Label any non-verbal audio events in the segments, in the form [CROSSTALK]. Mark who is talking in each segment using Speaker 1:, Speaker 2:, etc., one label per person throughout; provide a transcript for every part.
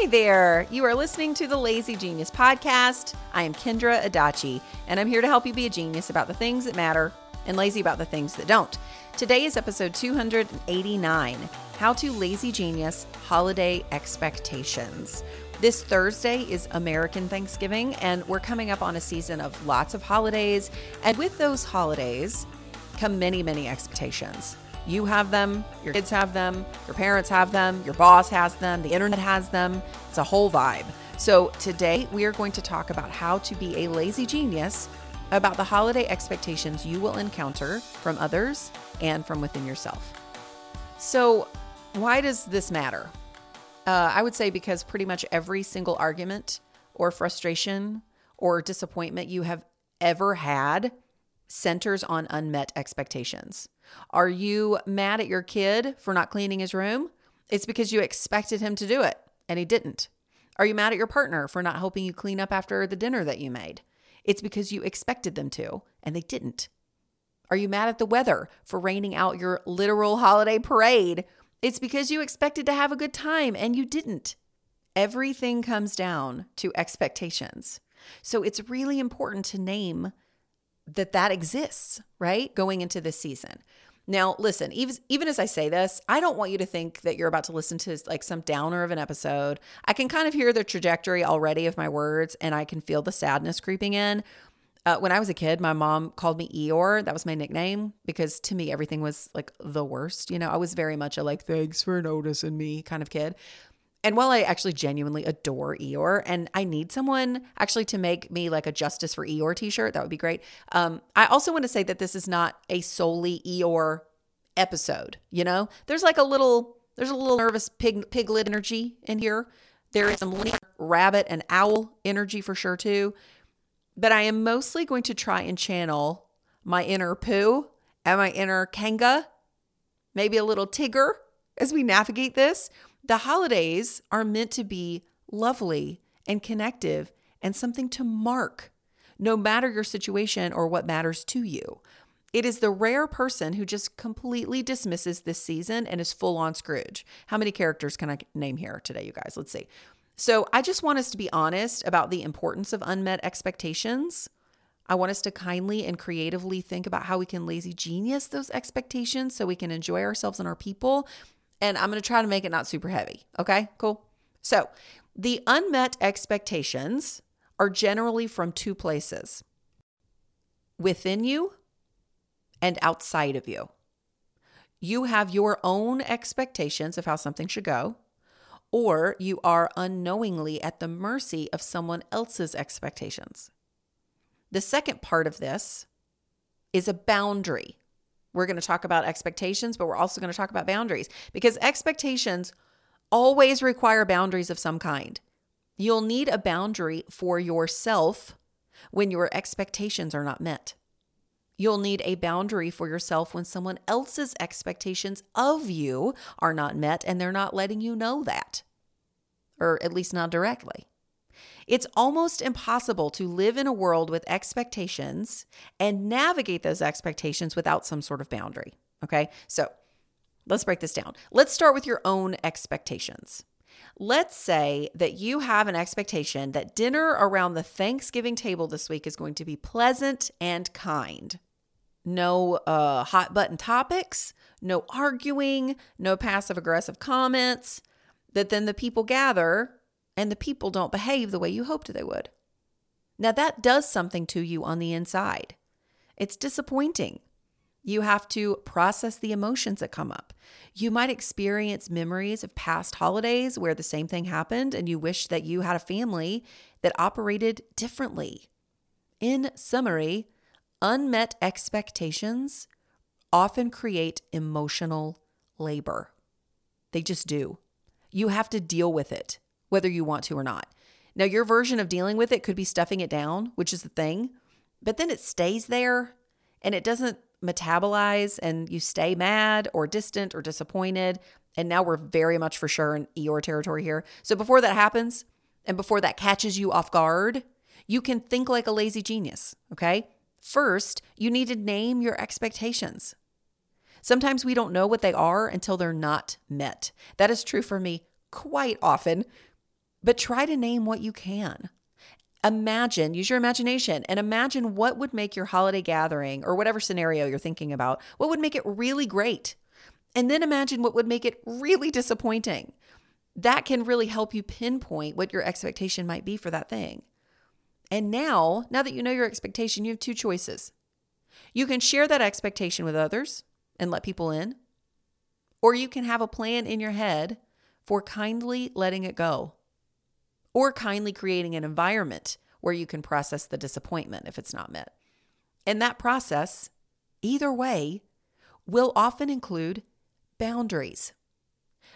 Speaker 1: Hey there. You are listening to the Lazy Genius podcast. I am Kendra Adachi, and I'm here to help you be a genius about the things that matter and lazy about the things that don't. Today is episode 289 How to Lazy Genius Holiday Expectations. This Thursday is American Thanksgiving, and we're coming up on a season of lots of holidays. And with those holidays come many, many expectations. You have them, your kids have them, your parents have them, your boss has them, the internet has them. It's a whole vibe. So, today we are going to talk about how to be a lazy genius about the holiday expectations you will encounter from others and from within yourself. So, why does this matter? Uh, I would say because pretty much every single argument or frustration or disappointment you have ever had centers on unmet expectations. Are you mad at your kid for not cleaning his room? It's because you expected him to do it and he didn't. Are you mad at your partner for not helping you clean up after the dinner that you made? It's because you expected them to and they didn't. Are you mad at the weather for raining out your literal holiday parade? It's because you expected to have a good time and you didn't. Everything comes down to expectations. So it's really important to name that that exists, right? Going into this season. Now, listen, even, even as I say this, I don't want you to think that you're about to listen to like some downer of an episode. I can kind of hear the trajectory already of my words and I can feel the sadness creeping in. Uh, when I was a kid, my mom called me Eeyore. That was my nickname because to me, everything was like the worst. You know, I was very much a like, thanks for noticing me kind of kid. And while I actually genuinely adore Eeyore, and I need someone actually to make me like a Justice for Eeyore t-shirt, that would be great. Um, I also want to say that this is not a solely Eeyore episode. You know, there's like a little, there's a little nervous pig piglet energy in here. There is some rabbit and owl energy for sure too. But I am mostly going to try and channel my inner Pooh and my inner Kanga, maybe a little Tigger as we navigate this. The holidays are meant to be lovely and connective and something to mark, no matter your situation or what matters to you. It is the rare person who just completely dismisses this season and is full on Scrooge. How many characters can I name here today, you guys? Let's see. So I just want us to be honest about the importance of unmet expectations. I want us to kindly and creatively think about how we can lazy genius those expectations so we can enjoy ourselves and our people and I'm going to try to make it not super heavy. Okay, cool. So, the unmet expectations are generally from two places within you and outside of you. You have your own expectations of how something should go, or you are unknowingly at the mercy of someone else's expectations. The second part of this is a boundary. We're going to talk about expectations, but we're also going to talk about boundaries because expectations always require boundaries of some kind. You'll need a boundary for yourself when your expectations are not met. You'll need a boundary for yourself when someone else's expectations of you are not met and they're not letting you know that, or at least not directly. It's almost impossible to live in a world with expectations and navigate those expectations without some sort of boundary. Okay. So let's break this down. Let's start with your own expectations. Let's say that you have an expectation that dinner around the Thanksgiving table this week is going to be pleasant and kind. no uh, hot button topics, no arguing, no passive aggressive comments, that then the people gather and the people don't behave the way you hoped they would. Now, that does something to you on the inside. It's disappointing. You have to process the emotions that come up. You might experience memories of past holidays where the same thing happened and you wish that you had a family that operated differently. In summary, unmet expectations often create emotional labor. They just do. You have to deal with it, whether you want to or not. Now, your version of dealing with it could be stuffing it down, which is the thing, but then it stays there and it doesn't metabolize and you stay mad or distant or disappointed. And now we're very much for sure in Eeyore territory here. So before that happens and before that catches you off guard, you can think like a lazy genius, okay? First, you need to name your expectations. Sometimes we don't know what they are until they're not met. That is true for me quite often, but try to name what you can. Imagine, use your imagination and imagine what would make your holiday gathering or whatever scenario you're thinking about, what would make it really great. And then imagine what would make it really disappointing. That can really help you pinpoint what your expectation might be for that thing. And now, now that you know your expectation, you have two choices. You can share that expectation with others and let people in, or you can have a plan in your head for kindly letting it go or kindly creating an environment where you can process the disappointment if it's not met. And that process, either way, will often include boundaries.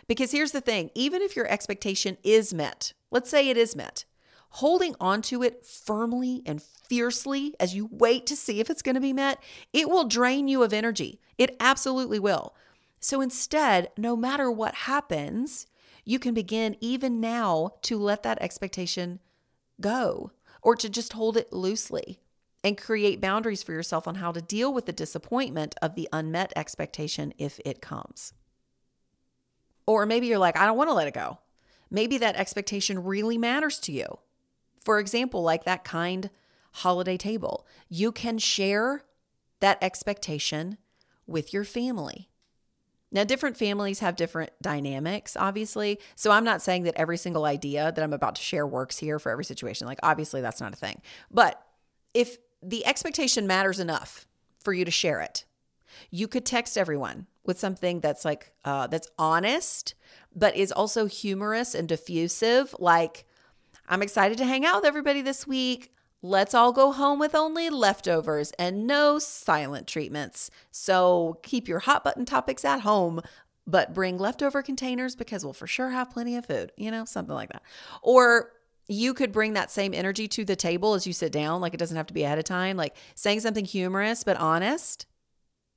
Speaker 1: Because here's the thing even if your expectation is met, let's say it is met, holding onto it firmly and fiercely as you wait to see if it's going to be met, it will drain you of energy. It absolutely will. So instead, no matter what happens, you can begin even now to let that expectation go or to just hold it loosely and create boundaries for yourself on how to deal with the disappointment of the unmet expectation if it comes. Or maybe you're like, I don't want to let it go. Maybe that expectation really matters to you. For example, like that kind holiday table, you can share that expectation with your family. Now, different families have different dynamics, obviously. So I'm not saying that every single idea that I'm about to share works here for every situation. Like, obviously, that's not a thing. But if the expectation matters enough for you to share it, you could text everyone with something that's like, uh, that's honest, but is also humorous and diffusive. Like, I'm excited to hang out with everybody this week. Let's all go home with only leftovers and no silent treatments. So keep your hot button topics at home, but bring leftover containers because we'll for sure have plenty of food, you know, something like that. Or you could bring that same energy to the table as you sit down. Like it doesn't have to be ahead of time, like saying something humorous but honest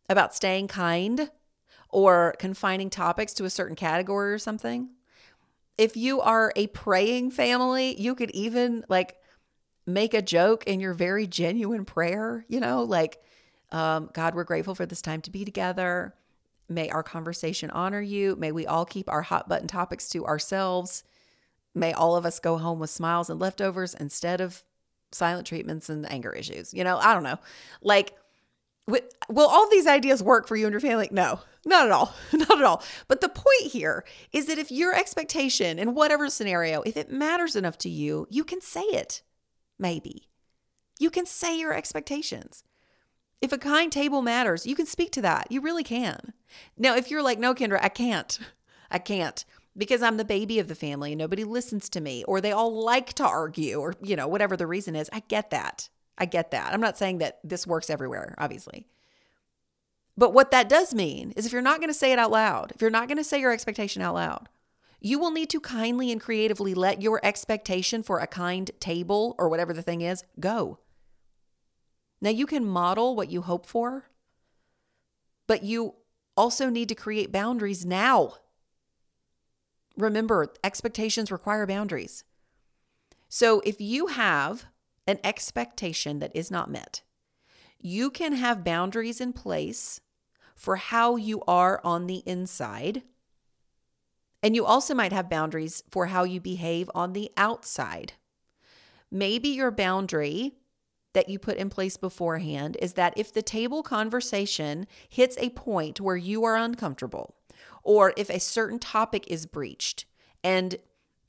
Speaker 1: about staying kind or confining topics to a certain category or something. If you are a praying family, you could even like make a joke in your very genuine prayer, you know, like, um, God, we're grateful for this time to be together. May our conversation honor you. May we all keep our hot button topics to ourselves. May all of us go home with smiles and leftovers instead of silent treatments and anger issues. You know, I don't know. Like, will all these ideas work for you and your family? No, not at all. [LAUGHS] Not at all. But the point here is that if your expectation in whatever scenario, if it matters enough to you, you can say it maybe. You can say your expectations. If a kind table matters, you can speak to that. You really can. Now, if you're like, no, Kendra, I can't, [LAUGHS] I can't because I'm the baby of the family and nobody listens to me, or they all like to argue, or, you know, whatever the reason is, I get that. I get that. I'm not saying that this works everywhere, obviously. But what that does mean is if you're not going to say it out loud, if you're not going to say your expectation out loud, you will need to kindly and creatively let your expectation for a kind table or whatever the thing is go. Now, you can model what you hope for, but you also need to create boundaries now. Remember, expectations require boundaries. So, if you have an expectation that is not met, you can have boundaries in place for how you are on the inside and you also might have boundaries for how you behave on the outside. Maybe your boundary that you put in place beforehand is that if the table conversation hits a point where you are uncomfortable, or if a certain topic is breached, and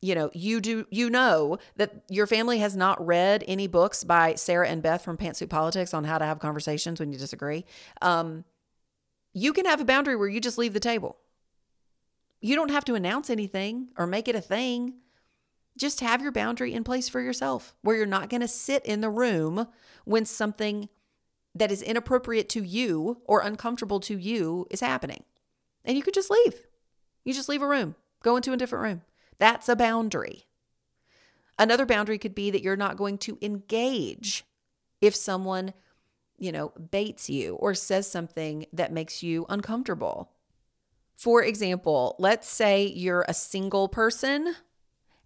Speaker 1: you know you do you know that your family has not read any books by sarah and beth from pantsuit politics on how to have conversations when you disagree um, you can have a boundary where you just leave the table you don't have to announce anything or make it a thing. Just have your boundary in place for yourself where you're not going to sit in the room when something that is inappropriate to you or uncomfortable to you is happening. And you could just leave. You just leave a room. Go into a different room. That's a boundary. Another boundary could be that you're not going to engage if someone, you know, baits you or says something that makes you uncomfortable. For example, let's say you're a single person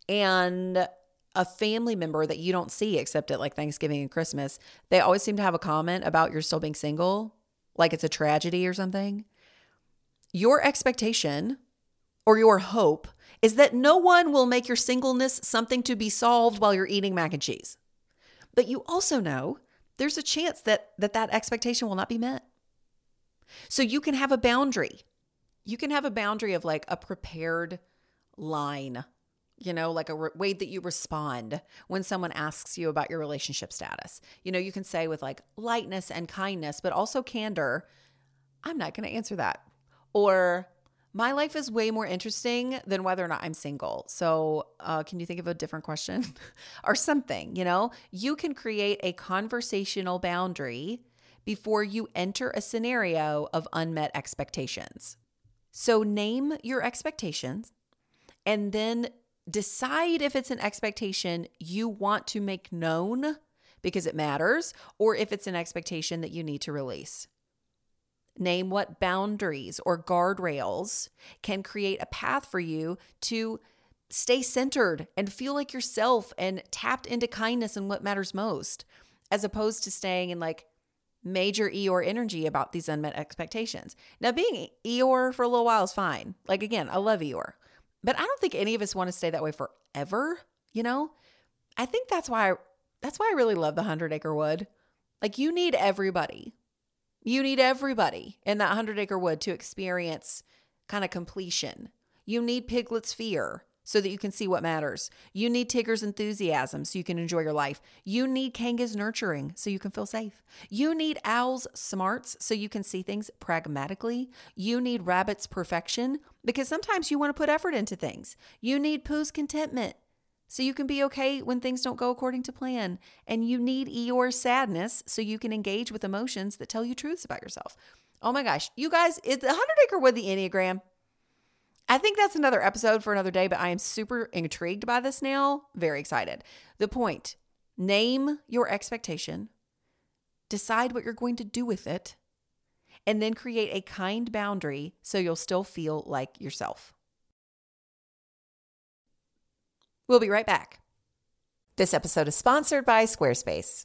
Speaker 1: and a family member that you don't see except at like Thanksgiving and Christmas, they always seem to have a comment about you're still being single, like it's a tragedy or something. Your expectation or your hope is that no one will make your singleness something to be solved while you're eating mac and cheese. But you also know there's a chance that that, that expectation will not be met. So you can have a boundary. You can have a boundary of like a prepared line, you know, like a re- way that you respond when someone asks you about your relationship status. You know, you can say with like lightness and kindness, but also candor, I'm not going to answer that. Or my life is way more interesting than whether or not I'm single. So, uh, can you think of a different question [LAUGHS] or something? You know, you can create a conversational boundary before you enter a scenario of unmet expectations. So, name your expectations and then decide if it's an expectation you want to make known because it matters or if it's an expectation that you need to release. Name what boundaries or guardrails can create a path for you to stay centered and feel like yourself and tapped into kindness and what matters most, as opposed to staying in like major Eeyore energy about these unmet expectations. Now, being Eeyore for a little while is fine. Like, again, I love Eeyore, but I don't think any of us want to stay that way forever. You know, I think that's why that's why I really love the Hundred Acre Wood. Like, you need everybody. You need everybody in that 100 acre wood to experience kind of completion. You need Piglet's fear so that you can see what matters. You need Tigger's enthusiasm so you can enjoy your life. You need Kanga's nurturing so you can feel safe. You need Owl's smarts so you can see things pragmatically. You need Rabbit's perfection because sometimes you want to put effort into things. You need Pooh's contentment so you can be okay when things don't go according to plan. And you need Eeyore's sadness so you can engage with emotions that tell you truths about yourself. Oh my gosh, you guys, is the 100 Acre Wood the Enneagram? I think that's another episode for another day, but I am super intrigued by this now. Very excited. The point name your expectation, decide what you're going to do with it, and then create a kind boundary so you'll still feel like yourself. We'll be right back. This episode is sponsored by Squarespace.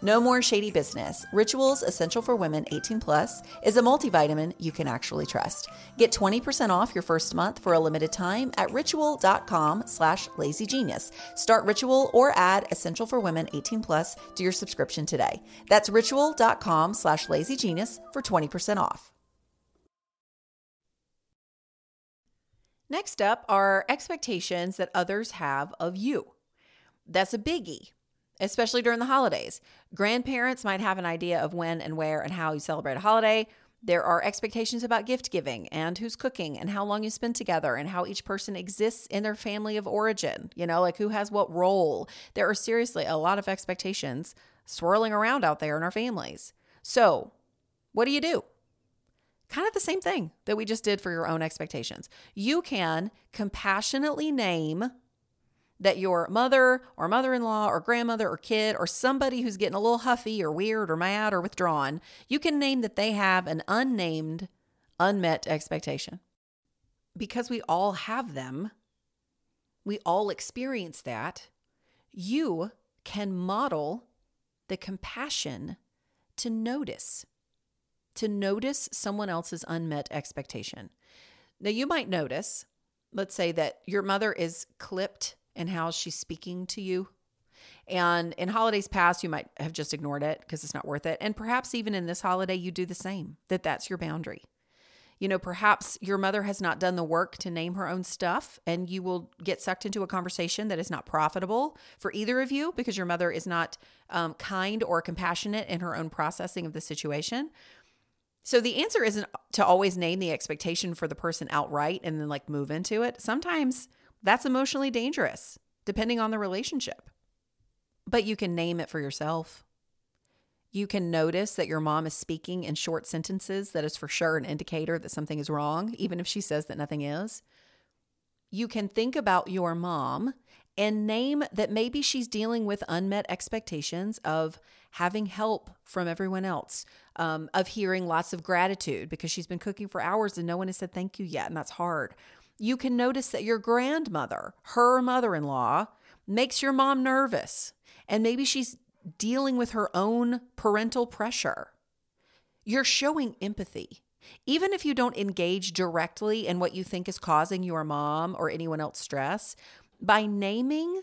Speaker 1: No more shady business. Rituals Essential for Women 18 Plus is a multivitamin you can actually trust. Get 20% off your first month for a limited time at ritual.com slash lazygenius. Start Ritual or add Essential for Women 18 Plus to your subscription today. That's ritual.com slash lazygenius for 20% off. Next up are expectations that others have of you. That's a biggie especially during the holidays. Grandparents might have an idea of when and where and how you celebrate a holiday. There are expectations about gift giving and who's cooking and how long you spend together and how each person exists in their family of origin, you know, like who has what role. There are seriously a lot of expectations swirling around out there in our families. So, what do you do? Kind of the same thing that we just did for your own expectations. You can compassionately name that your mother or mother in law or grandmother or kid or somebody who's getting a little huffy or weird or mad or withdrawn, you can name that they have an unnamed, unmet expectation. Because we all have them, we all experience that. You can model the compassion to notice, to notice someone else's unmet expectation. Now, you might notice, let's say that your mother is clipped and how she's speaking to you. And in holidays past, you might have just ignored it because it's not worth it. And perhaps even in this holiday, you do the same, that that's your boundary. You know, perhaps your mother has not done the work to name her own stuff, and you will get sucked into a conversation that is not profitable for either of you because your mother is not um, kind or compassionate in her own processing of the situation. So the answer isn't to always name the expectation for the person outright and then like move into it. Sometimes that's emotionally dangerous, depending on the relationship. But you can name it for yourself. You can notice that your mom is speaking in short sentences that is for sure an indicator that something is wrong, even if she says that nothing is. You can think about your mom and name that maybe she's dealing with unmet expectations of having help from everyone else, um, of hearing lots of gratitude because she's been cooking for hours and no one has said thank you yet, and that's hard. You can notice that your grandmother, her mother in law, makes your mom nervous, and maybe she's dealing with her own parental pressure. You're showing empathy. Even if you don't engage directly in what you think is causing your mom or anyone else stress, by naming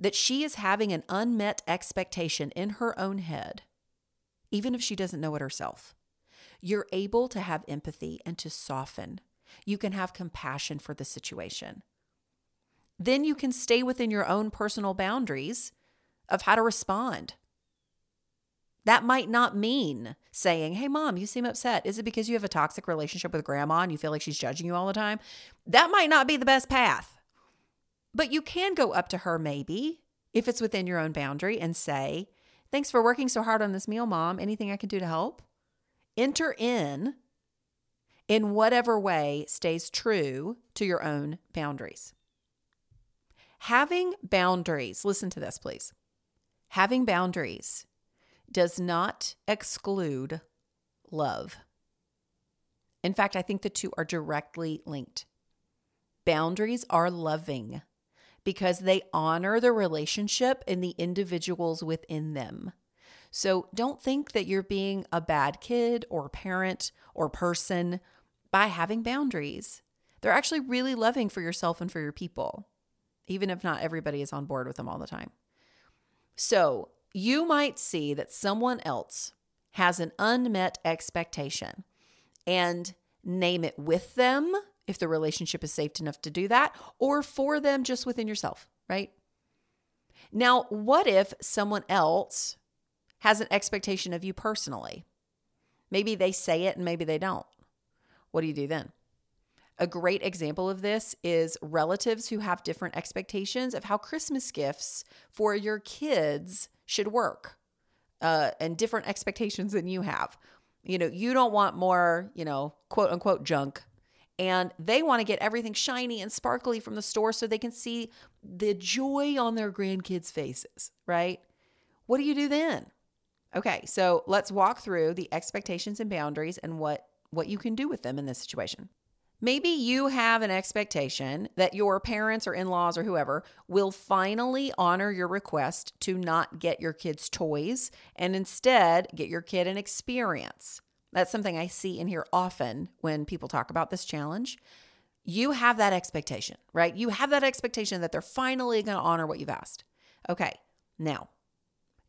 Speaker 1: that she is having an unmet expectation in her own head, even if she doesn't know it herself, you're able to have empathy and to soften. You can have compassion for the situation. Then you can stay within your own personal boundaries of how to respond. That might not mean saying, Hey, mom, you seem upset. Is it because you have a toxic relationship with grandma and you feel like she's judging you all the time? That might not be the best path. But you can go up to her, maybe, if it's within your own boundary, and say, Thanks for working so hard on this meal, mom. Anything I can do to help? Enter in in whatever way stays true to your own boundaries. Having boundaries, listen to this, please. Having boundaries does not exclude love. In fact, I think the two are directly linked. Boundaries are loving because they honor the relationship and the individuals within them. So don't think that you're being a bad kid or parent or person by having boundaries. They're actually really loving for yourself and for your people, even if not everybody is on board with them all the time. So you might see that someone else has an unmet expectation and name it with them if the relationship is safe enough to do that, or for them just within yourself, right? Now, what if someone else has an expectation of you personally? Maybe they say it and maybe they don't. What do you do then? A great example of this is relatives who have different expectations of how Christmas gifts for your kids should work uh, and different expectations than you have. You know, you don't want more, you know, quote unquote junk. And they want to get everything shiny and sparkly from the store so they can see the joy on their grandkids' faces, right? What do you do then? Okay, so let's walk through the expectations and boundaries and what what you can do with them in this situation. Maybe you have an expectation that your parents or in laws or whoever will finally honor your request to not get your kids toys and instead get your kid an experience. That's something I see in here often when people talk about this challenge. You have that expectation, right? You have that expectation that they're finally going to honor what you've asked. Okay, now,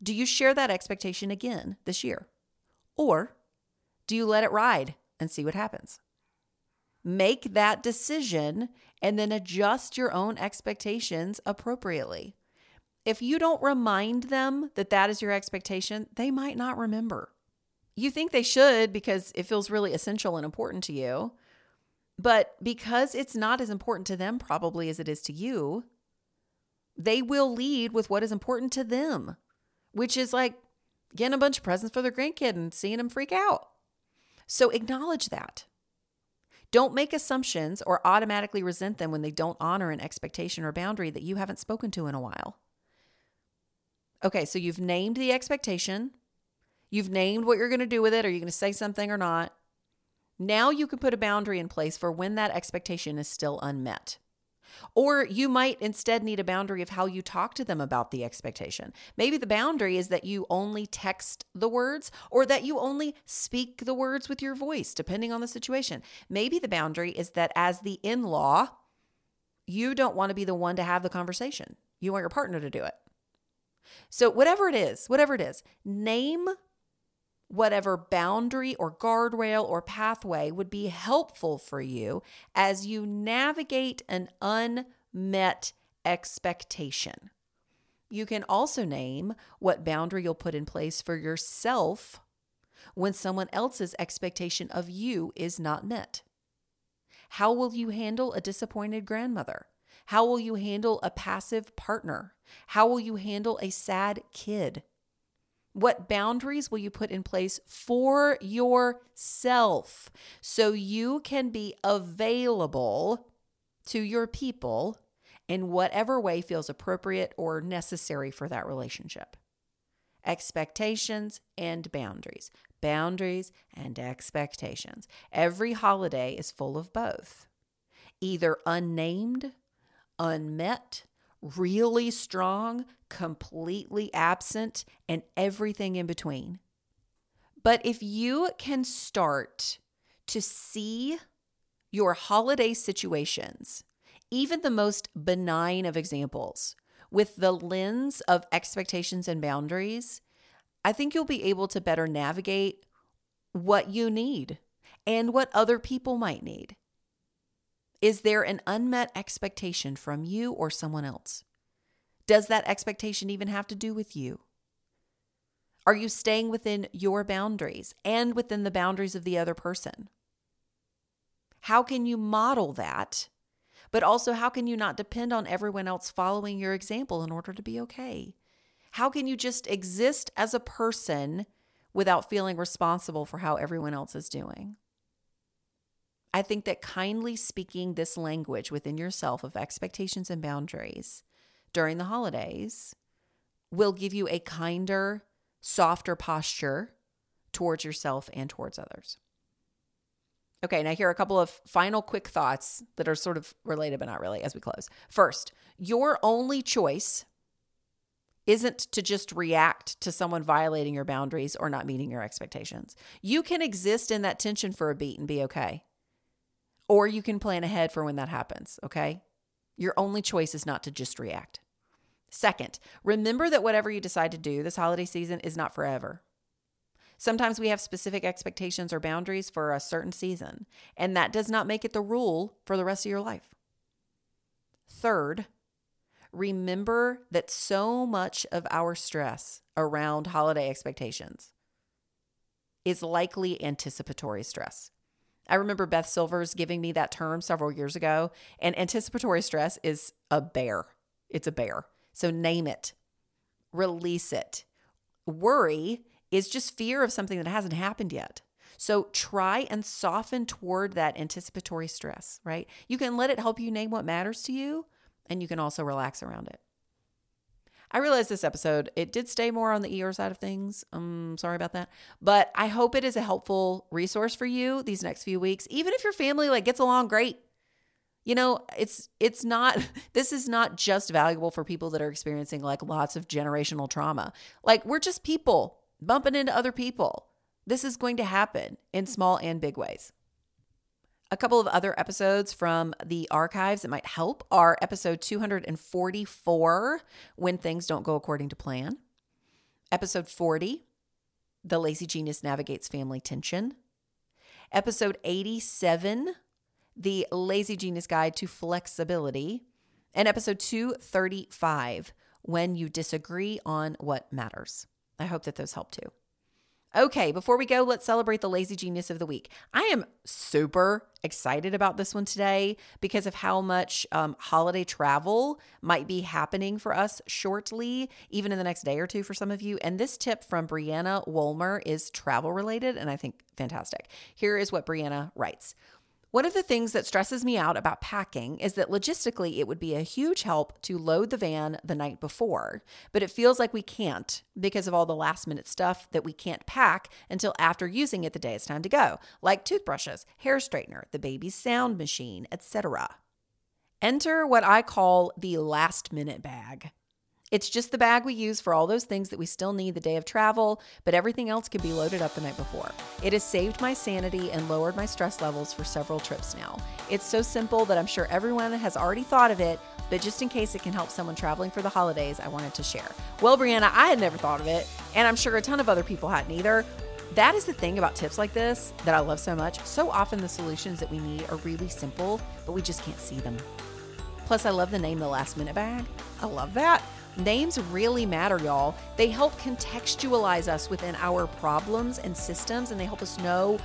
Speaker 1: do you share that expectation again this year? Or do you let it ride and see what happens? Make that decision and then adjust your own expectations appropriately. If you don't remind them that that is your expectation, they might not remember. You think they should because it feels really essential and important to you. But because it's not as important to them, probably as it is to you, they will lead with what is important to them, which is like getting a bunch of presents for their grandkid and seeing them freak out. So acknowledge that. Don't make assumptions or automatically resent them when they don't honor an expectation or boundary that you haven't spoken to in a while. Okay, so you've named the expectation. You've named what you're going to do with it. Are you going to say something or not? Now you can put a boundary in place for when that expectation is still unmet. Or you might instead need a boundary of how you talk to them about the expectation. Maybe the boundary is that you only text the words or that you only speak the words with your voice, depending on the situation. Maybe the boundary is that as the in law, you don't want to be the one to have the conversation. You want your partner to do it. So, whatever it is, whatever it is, name whatever boundary or guardrail or pathway would be helpful for you as you navigate an unmet expectation. You can also name what boundary you'll put in place for yourself when someone else's expectation of you is not met. How will you handle a disappointed grandmother? How will you handle a passive partner? How will you handle a sad kid? What boundaries will you put in place for yourself so you can be available to your people in whatever way feels appropriate or necessary for that relationship. Expectations and boundaries, boundaries and expectations. Every holiday is full of both either unnamed, unmet, really strong, completely absent, and everything in between. But if you can start to see your holiday situations, even the most benign of examples, with the lens of expectations and boundaries, I think you'll be able to better navigate what you need and what other people might need. Is there an unmet expectation from you or someone else? Does that expectation even have to do with you? Are you staying within your boundaries and within the boundaries of the other person? How can you model that? But also, how can you not depend on everyone else following your example in order to be okay? How can you just exist as a person without feeling responsible for how everyone else is doing? I think that kindly speaking this language within yourself of expectations and boundaries during the holidays will give you a kinder, softer posture towards yourself and towards others. Okay, now here are a couple of final quick thoughts that are sort of related, but not really, as we close. First, your only choice isn't to just react to someone violating your boundaries or not meeting your expectations. You can exist in that tension for a beat and be okay. Or you can plan ahead for when that happens, okay? Your only choice is not to just react. Second, remember that whatever you decide to do this holiday season is not forever. Sometimes we have specific expectations or boundaries for a certain season, and that does not make it the rule for the rest of your life. Third, remember that so much of our stress around holiday expectations is likely anticipatory stress. I remember Beth Silvers giving me that term several years ago, and anticipatory stress is a bear. It's a bear. So name it, release it. Worry is just fear of something that hasn't happened yet. So try and soften toward that anticipatory stress, right? You can let it help you name what matters to you, and you can also relax around it. I realize this episode, it did stay more on the ER side of things. I'm um, sorry about that. But I hope it is a helpful resource for you these next few weeks, even if your family like gets along great. You know it's it's not [LAUGHS] this is not just valuable for people that are experiencing like lots of generational trauma. Like we're just people bumping into other people. This is going to happen in small and big ways a couple of other episodes from the archives that might help are episode 244 when things don't go according to plan episode 40 the lazy genius navigates family tension episode 87 the Lazy Genius Guide to Flexibility, and episode 235 When You Disagree on What Matters. I hope that those help too. Okay, before we go, let's celebrate the lazy genius of the week. I am super excited about this one today because of how much um, holiday travel might be happening for us shortly, even in the next day or two for some of you. And this tip from Brianna Wolmer is travel related and I think fantastic. Here is what Brianna writes one of the things that stresses me out about packing is that logistically it would be a huge help to load the van the night before, but it feels like we can't because of all the last minute stuff that we can't pack until after using it the day it's time to go, like toothbrushes, hair straightener, the baby's sound machine, etc. Enter what I call the last minute bag. It's just the bag we use for all those things that we still need the day of travel, but everything else can be loaded up the night before. It has saved my sanity and lowered my stress levels for several trips now. It's so simple that I'm sure everyone has already thought of it, but just in case it can help someone traveling for the holidays, I wanted to share. Well, Brianna, I had never thought of it, and I'm sure a ton of other people hadn't either. That is the thing about tips like this that I love so much. So often the solutions that we need are really simple, but we just can't see them. Plus, I love the name the last minute bag. I love that. Names really matter, y'all. They help contextualize us within our problems and systems, and they help us know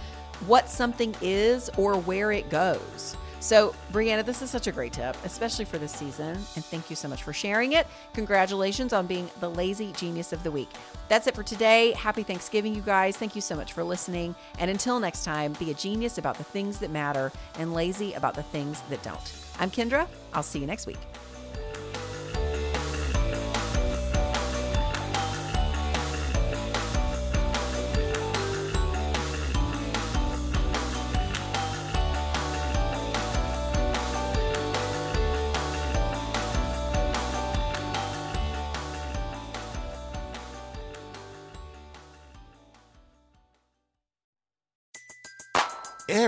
Speaker 1: what something is or where it goes. So, Brianna, this is such a great tip, especially for this season. And thank you so much for sharing it. Congratulations on being the lazy genius of the week. That's it for today. Happy Thanksgiving, you guys. Thank you so much for listening. And until next time, be a genius about the things that matter and lazy about the things that don't. I'm Kendra. I'll see you next week.